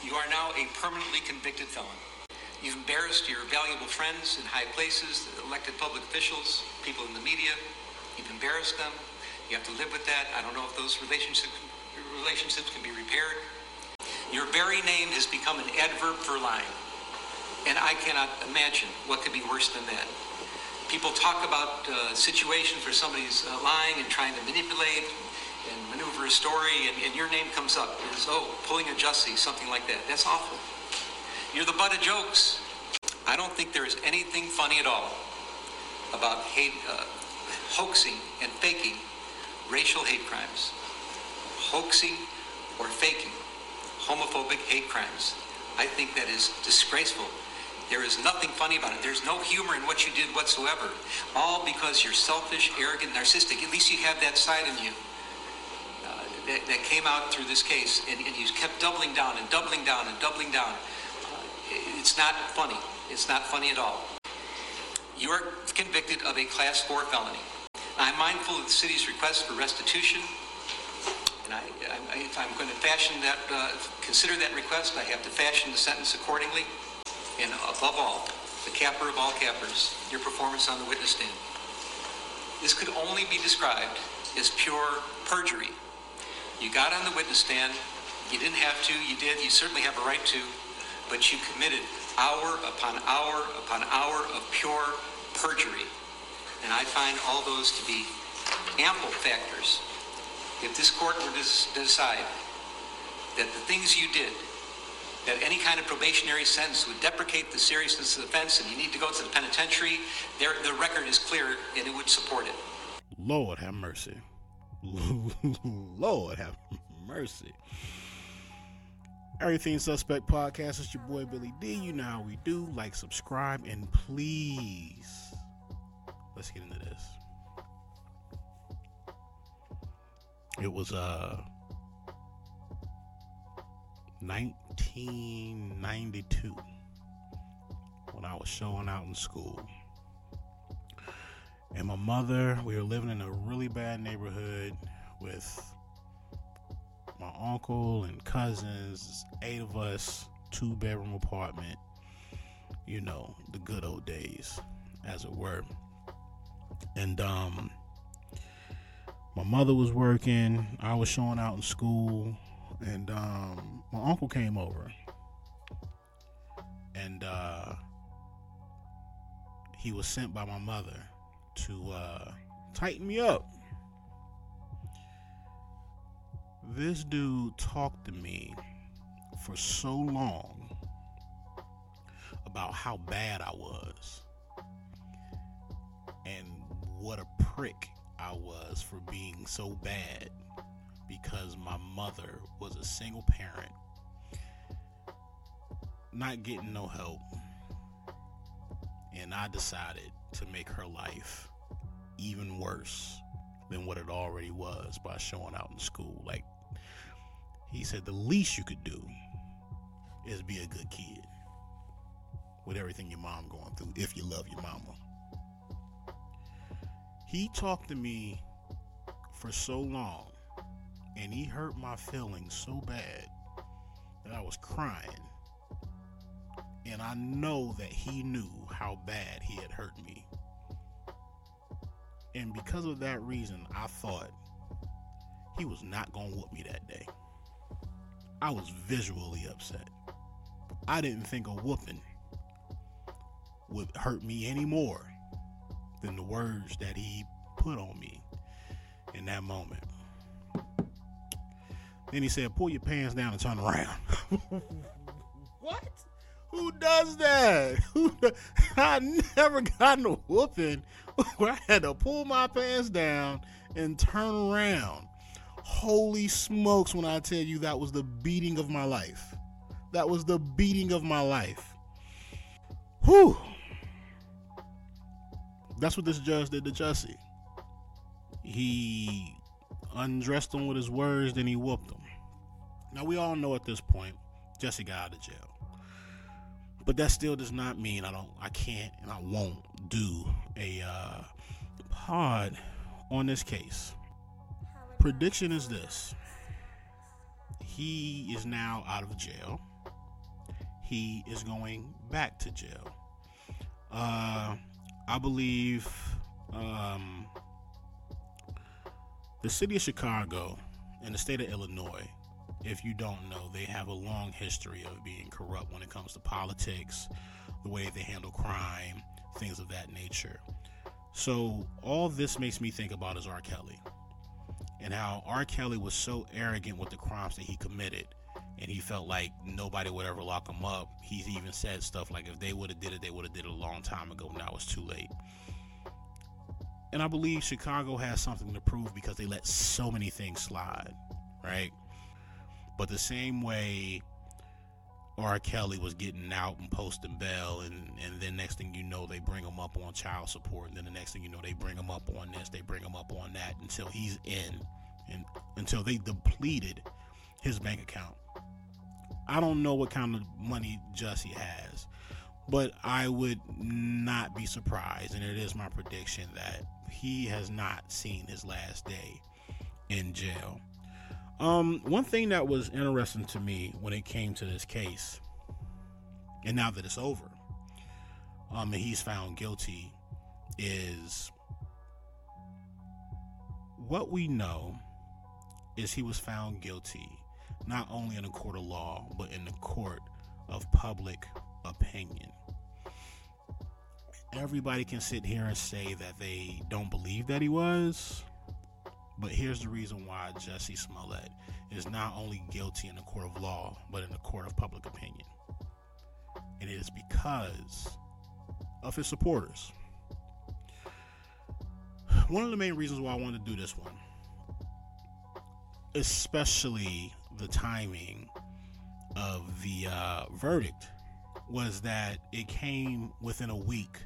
You are now a permanently convicted felon. You've embarrassed your valuable friends in high places, elected public officials, people in the media. You've embarrassed them. You have to live with that. I don't know if those relationships relationships can be repaired. Your very name has become an adverb for lying. And I cannot imagine what could be worse than that. People talk about uh, situations where somebody's uh, lying and trying to manipulate maneuver a story, and, and your name comes up as, oh, pulling a Jussie, something like that. That's awful. You're the butt of jokes. I don't think there is anything funny at all about hate, uh, hoaxing and faking racial hate crimes. Hoaxing or faking homophobic hate crimes. I think that is disgraceful. There is nothing funny about it. There's no humor in what you did whatsoever. All because you're selfish, arrogant, narcissistic. At least you have that side in you that, that, came out through this case, and, and you kept doubling down and doubling down and doubling down. It's not funny. It's not funny at all. You are convicted of a class four felony. I'm mindful of the city's request for restitution, and I, I, if I'm going to fashion that, uh, consider that request, I have to fashion the sentence accordingly. And above all, the capper of all cappers, your performance on the witness stand. This could only be described as pure perjury. You got on the witness stand. You didn't have to. You did. You certainly have a right to but you committed hour upon hour upon hour of pure perjury. And I find all those to be ample factors. If this court were to decide that the things you did, that any kind of probationary sentence would deprecate the seriousness of the offense and you need to go to the penitentiary, there, the record is clear and it would support it. Lord have mercy. Lord have mercy. Everything Suspect Podcast. It's your boy Billy D. You know how we do. Like, subscribe, and please, let's get into this. It was uh 1992 when I was showing out in school. And my mother, we were living in a really bad neighborhood with my uncle and cousins, eight of us, two bedroom apartment. You know, the good old days, as it were. And um my mother was working, I was showing out in school, and um my uncle came over. And uh he was sent by my mother to uh tighten me up this dude talked to me for so long about how bad I was and what a prick I was for being so bad because my mother was a single parent, not getting no help. And I decided to make her life even worse than what it already was by showing out in school. Like, he said the least you could do is be a good kid with everything your mom going through if you love your mama. He talked to me for so long and he hurt my feelings so bad that I was crying. And I know that he knew how bad he had hurt me. And because of that reason, I thought he was not going to whoop me that day. I was visually upset. I didn't think a whooping would hurt me any more than the words that he put on me in that moment. Then he said, Pull your pants down and turn around. what? Who does that? I never gotten a whooping where I had to pull my pants down and turn around. Holy smokes, when I tell you that was the beating of my life. That was the beating of my life. Whew. That's what this judge did to Jussie. He undressed him with his words, then he whooped him. Now, we all know at this point, Jussie got out of jail. But that still does not mean I don't, I can't, and I won't do a uh, pod on this case. Prediction is this. He is now out of jail. He is going back to jail. Uh, I believe um, the city of Chicago and the state of Illinois, if you don't know, they have a long history of being corrupt when it comes to politics, the way they handle crime, things of that nature. So, all this makes me think about is R. Kelly and how R. Kelly was so arrogant with the crimes that he committed and he felt like nobody would ever lock him up. He even said stuff like if they would have did it, they would have did it a long time ago. Now it's too late. And I believe Chicago has something to prove because they let so many things slide, right? But the same way R. Kelly was getting out and posting bail, and, and then next thing you know, they bring him up on child support, and then the next thing you know, they bring him up on this, they bring him up on that until he's in, and until they depleted his bank account. I don't know what kind of money Jussie has, but I would not be surprised, and it is my prediction that he has not seen his last day in jail. Um, one thing that was interesting to me when it came to this case, and now that it's over, um, and he's found guilty, is what we know is he was found guilty not only in a court of law, but in the court of public opinion. Everybody can sit here and say that they don't believe that he was, but here's the reason why Jussie Smollett is not only guilty in the court of law, but in the court of public opinion. And it is because of his supporters. One of the main reasons why I wanted to do this one, especially the timing of the uh, verdict, was that it came within a week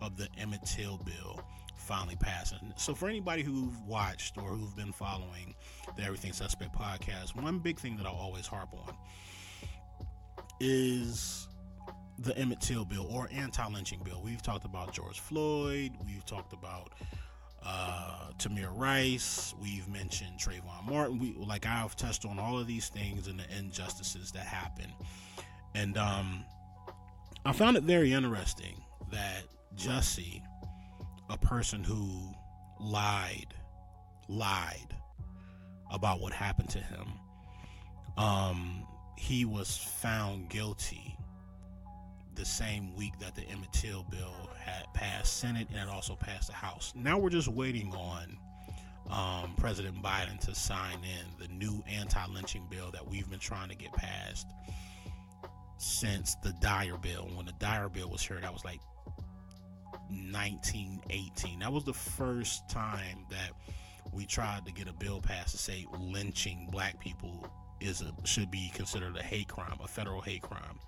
of the Emmett Till bill finally passing. So for anybody who've watched or who've been following the Everything Suspect podcast, one big thing that I'll always harp on is the Emmett Till bill or anti-lynching bill. We've talked about George Floyd. We've talked about uh, Tamir Rice. We've mentioned Trayvon Martin. We like I've touched on all of these things and the injustices that happen, and um, I found it very interesting that Jussie a person who lied, lied about what happened to him. Um, he was found guilty the same week that the Emmett Till bill had passed Senate and also passed the House. Now we're just waiting on um, President Biden to sign in the new anti-lynching bill that we've been trying to get passed since the Dyer bill. When the Dyer bill was heard, that was like 1918. That was the first time that we tried to get a bill passed to say lynching black people is a, should be considered a hate crime, a federal hate crime.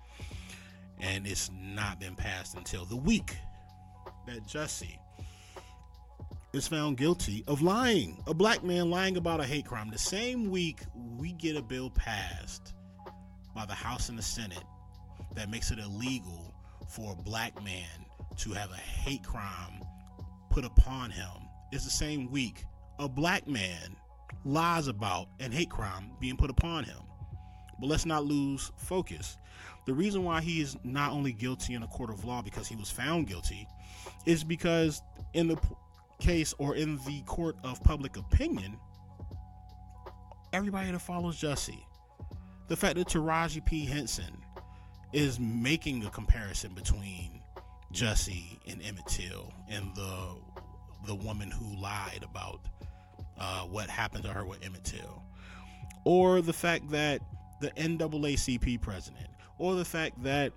And it's not been passed until the week that Jussie is found guilty of lying. A black man lying about a hate crime. The same week we get a bill passed by the House and the Senate that makes it illegal for a black man to have a hate crime put upon him is the same week a black man lies about and hate crime being put upon him. But let's not lose focus. The reason why he is not only guilty in a court of law because he was found guilty is because in the case or in the court of public opinion, everybody that follows Jussie, the fact that Taraji P. Henson is making a comparison between Jussie and Emmett Till and the the woman who lied about uh, what happened to her with Emmett Till, or the fact that the NAACP president, or the fact that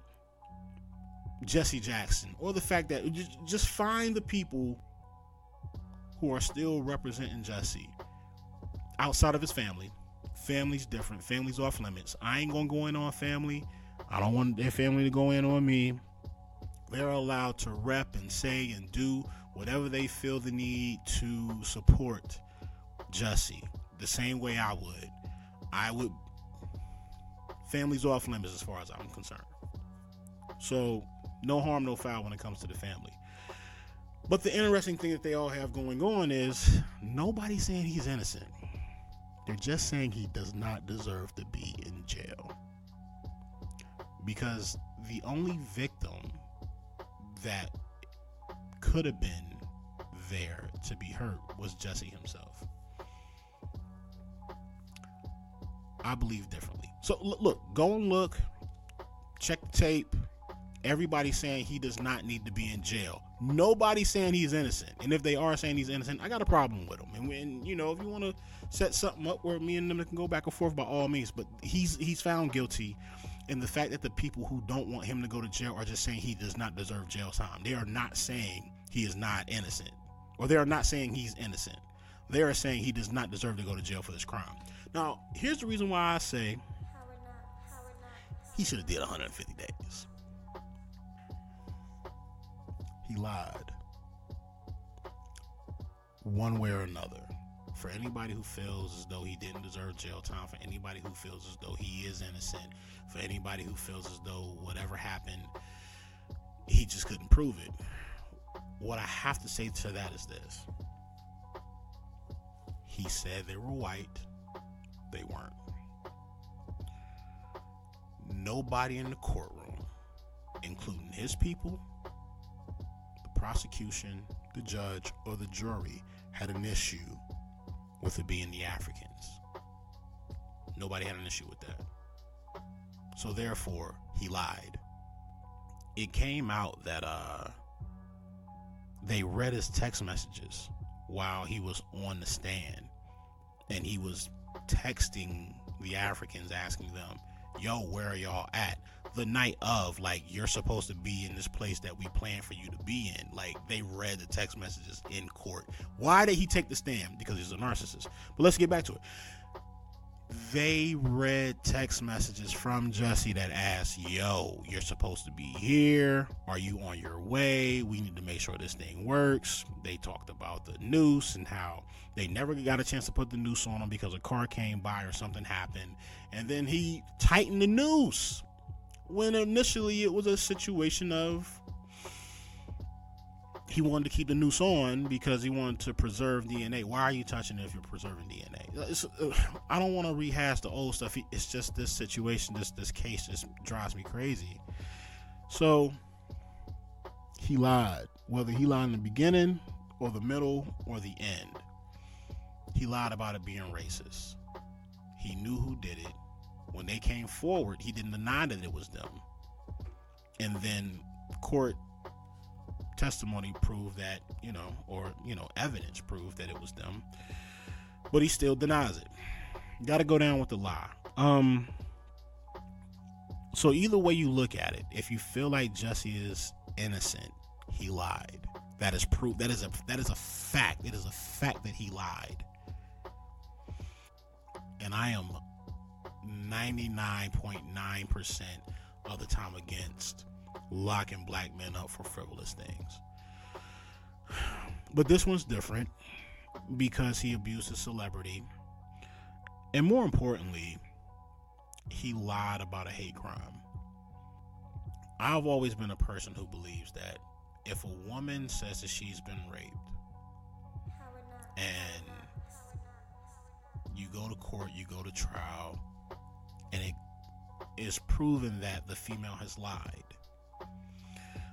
Jesse Jackson, or the fact that just find the people who are still representing Jussie outside of his family. Family's different. Family's off limits. I ain't gonna go in on family. I don't want their family to go in on me. They're allowed to rep and say and do whatever they feel the need to support Jussie the same way I would. I would. Families off limits as far as I'm concerned. So, no harm, no foul when it comes to the family. But the interesting thing that they all have going on is nobody's saying he's innocent. They're just saying he does not deserve to be in jail. Because the only victim that could have been there to be hurt was Jussie himself. I believe differently. So look, go and look, check the tape. Everybody's saying he does not need to be in jail. Nobody's saying he's innocent. And if they are saying he's innocent, I got a problem with him. And when you know, if you want to set something up where me and them can go back and forth by all means, but he's he's found guilty. And the fact that the people who don't want him to go to jail are just saying he does not deserve jail time. They are not saying he is not innocent. Or they are not saying he's innocent. They are saying he does not deserve to go to jail for this crime. Now, here's the reason why I say he should have did 150 days. He lied. One way or another. For anybody who feels as though he didn't deserve jail time, for anybody who feels as though he is innocent, for anybody who feels as though whatever happened, he just couldn't prove it. What I have to say to that is this he said they were white, they weren't. Nobody in the courtroom, including his people, the prosecution, the judge, or the jury, had an issue with it being the Africans. Nobody had an issue with that. So therefore, he lied. It came out that uh they read his text messages while he was on the stand and he was texting the Africans asking them, "Yo, where are y'all at?" The night of, like, you're supposed to be in this place that we planned for you to be in. Like, they read the text messages in court. Why did he take the stand? Because he's a narcissist. But let's get back to it they read text messages from Jussie that asked, Yo, you're supposed to be here. Are you on your way? We need to make sure this thing works. They talked about the noose and how they never got a chance to put the noose on him because a car came by or something happened. And then he tightened the noose when initially it was a situation of he wanted to keep the noose on because he wanted to preserve DNA. Why are you touching it if you're preserving DNA? Uh, I don't want to rehash the old stuff. It's just this situation, this this case just drives me crazy. So he lied, whether he lied in the beginning or the middle or the end. He lied about it being racist. He knew who did it. When they came forward, he didn't deny that it was them. And then court testimony proved that, you know, or, you know, evidence proved that it was them. But he still denies it. Got to go down with the lie. Um so either way you look at it, if you feel like Jussie is innocent, he lied. That is proof. That is a that is a fact. It is a fact that he lied. And I am 99.9% of the time against locking black men up for frivolous things. But this one's different because he abused a celebrity. And more importantly, he lied about a hate crime. I've always been a person who believes that if a woman says that she's been raped and you go to court, you go to trial, and it is proven that the female has lied,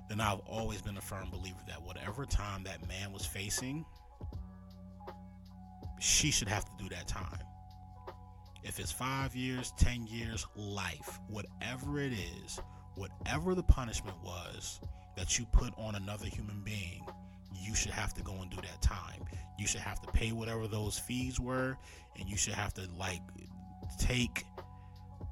then I've always been a firm believer that whatever time that man was facing, she should have to do that time. If it's five years, 10 years, life, whatever it is, whatever the punishment was that you put on another human being, you should have to go and do that time. You should have to pay whatever those fees were, and you should have to, like, take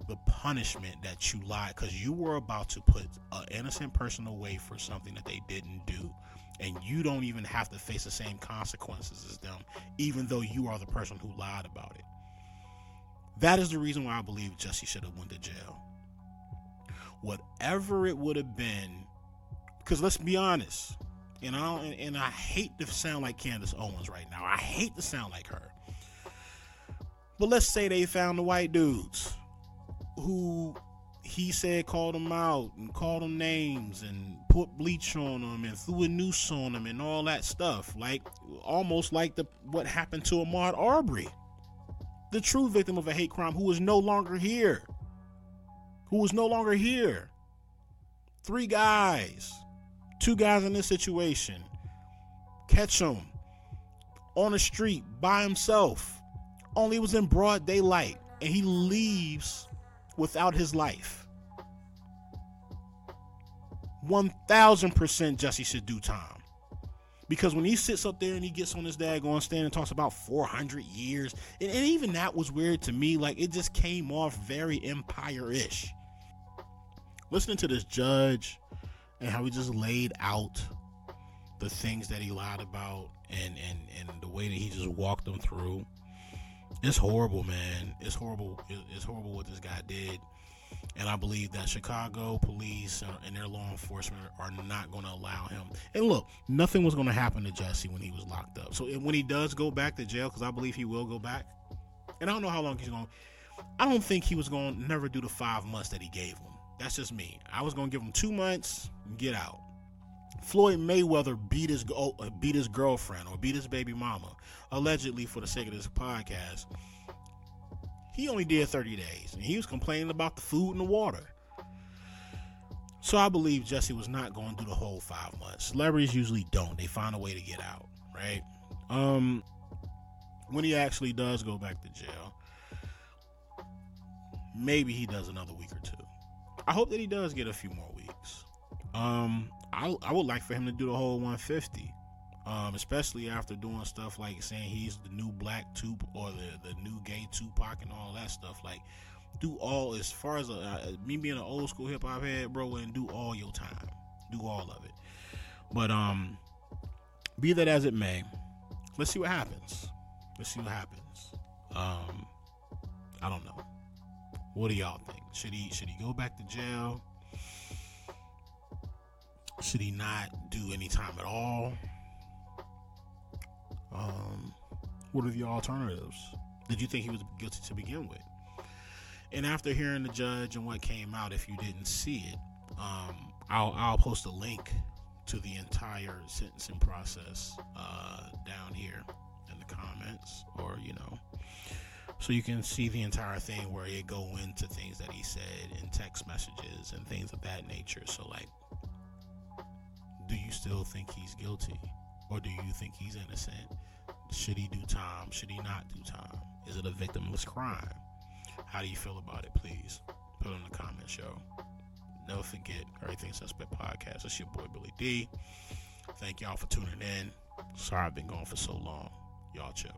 the punishment that you lied because you were about to put an innocent person away for something that they didn't do and you don't even have to face the same consequences as them even though you are the person who lied about it that is the reason why i believe jussie should have went to jail whatever it would have been because let's be honest and I, and I hate to sound like Candace Owens right now. I hate to sound like her. But let's say they found the white dudes who he said called him out and called him names and put bleach on him and threw a noose on him and all that stuff. Like almost like the what happened to Ahmaud Arbery, the true victim of a hate crime who is no longer here. Who is no longer here. Three guys, two guys in this situation. Catch him on the street by himself. Only was in broad daylight, and he leaves without his life. 1000% Jussie should do time. Because when he sits up there and he gets on his daggone stand and talks about 400 years, and, and even that was weird to me. Like it just came off very empire ish. Listening to this judge and how he just laid out the things that he lied about and, and, and the way that he just walked them through. It's horrible, man. It's horrible. It's horrible what this guy did. And I believe that Chicago police and their law enforcement are not going to allow him. And look, nothing was going to happen to Jussie when he was locked up. So when he does go back to jail, because I believe he will go back, and I don't know how long he's going. I don't think he was going to never do the five months that he gave him. That's just me. I was going to give him two months, get out. Floyd Mayweather beat his uh, beat his girlfriend or beat his baby mama, allegedly for the sake of this podcast. He only did 30 days, and he was complaining about the food and the water. So I believe Jussie was not going through the whole five months. Celebrities usually don't; they find a way to get out, right? Um, when he actually does go back to jail, maybe he does another week or two. I hope that he does get a few more weeks. Um, I, I would like for him to do the whole 150. Um, especially after doing stuff like saying he's the new black Tup or the, the new gay Tupac and all that stuff. Like, do all as far as a, uh, me being an old school hip hop head, bro, and do all your time, do all of it. But um, be that as it may, let's see what happens. Let's see what happens. Um, I don't know. What do y'all think? Should he should he go back to jail? Should he not do any time at all? Um, what are the alternatives? Did you think he was guilty to begin with? And after hearing the judge and what came out, if you didn't see it, um, I'll, I'll post a link to the entire sentencing process uh, down here in the comments, or you know, so you can see the entire thing where it go into things that he said in text messages and things of that nature. So like, do you still think he's guilty? Or do you think he's innocent? Should he do time? Should he not do time? Is it a victimless crime? How do you feel about it? Please put it in the comment show. Never forget Everything Suspect Podcast. It's your boy Billy D. Thank y'all for tuning in. Sorry I've been gone for so long. Y'all chill.